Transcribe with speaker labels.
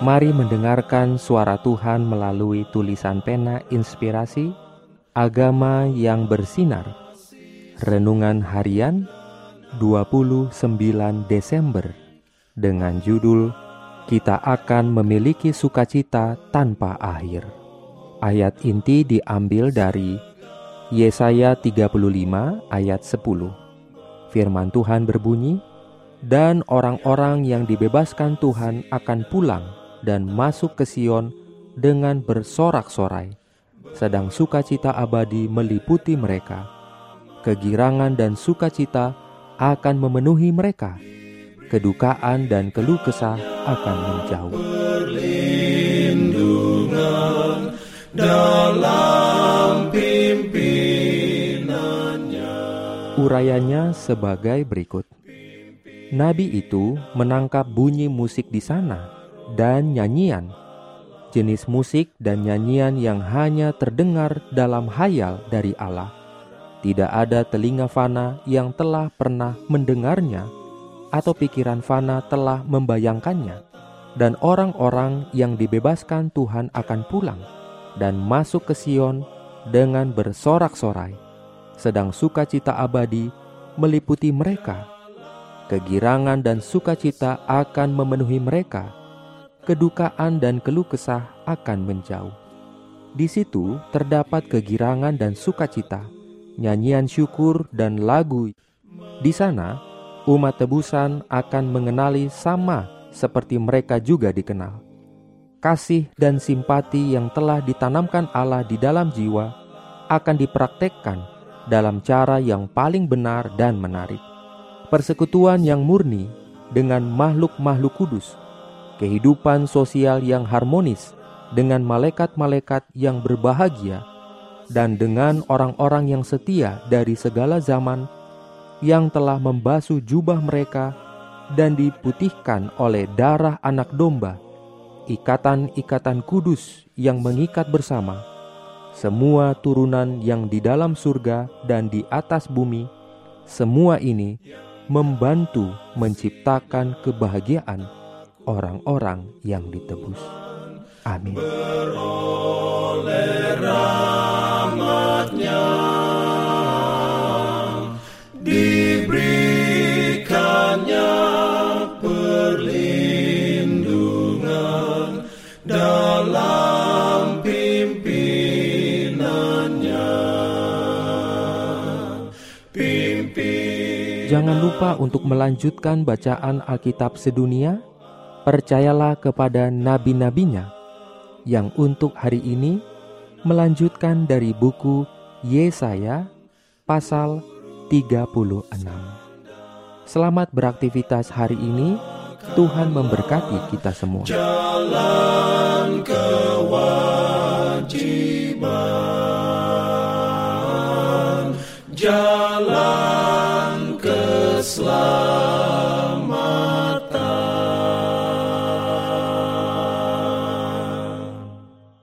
Speaker 1: Mari mendengarkan suara Tuhan melalui tulisan pena inspirasi Agama yang bersinar. Renungan harian 29 Desember Dengan judul Kita akan memiliki sukacita tanpa akhir. Ayat inti diambil dari Yesaya 35 ayat 10 Firman Tuhan berbunyi, dan orang-orang yang dibebaskan Tuhan akan pulang dan masuk ke Sion dengan bersorak-sorai, sedang sukacita abadi meliputi mereka. Kegirangan dan sukacita akan memenuhi mereka. Kedukaan dan keluh kesah akan menjauh.
Speaker 2: Perlindungan dalam pimpinannya
Speaker 1: Urayanya sebagai berikut. Nabi itu menangkap bunyi musik di sana dan nyanyian, jenis musik dan nyanyian yang hanya terdengar dalam hayal dari Allah. Tidak ada telinga fana yang telah pernah mendengarnya, atau pikiran fana telah membayangkannya, dan orang-orang yang dibebaskan Tuhan akan pulang dan masuk ke Sion dengan bersorak-sorai, sedang sukacita abadi meliputi mereka. Kegirangan dan sukacita akan memenuhi mereka kedukaan dan keluh kesah akan menjauh. Di situ terdapat kegirangan dan sukacita, nyanyian syukur dan lagu. Di sana, umat tebusan akan mengenali sama seperti mereka juga dikenal. Kasih dan simpati yang telah ditanamkan Allah di dalam jiwa akan dipraktekkan dalam cara yang paling benar dan menarik. Persekutuan yang murni dengan makhluk-makhluk kudus kehidupan sosial yang harmonis dengan malaikat-malaikat yang berbahagia, dan dengan orang-orang yang setia dari segala zaman yang telah membasuh jubah mereka dan diputihkan oleh darah anak domba, ikatan-ikatan kudus yang mengikat bersama, semua turunan yang di dalam surga dan di atas bumi, semua ini membantu menciptakan kebahagiaan orang-orang yang ditebus. Amin.
Speaker 2: Beroleh rahmatnya diberikannya perlindungan dalam pimpinannya. Pimpin
Speaker 1: Jangan lupa untuk melanjutkan bacaan Alkitab sedunia percayalah kepada nabi-nabinya yang untuk hari ini melanjutkan dari buku Yesaya pasal 36. Selamat beraktivitas hari ini. Tuhan memberkati kita semua.
Speaker 2: Jalan kewajiban, jalan keselamatan.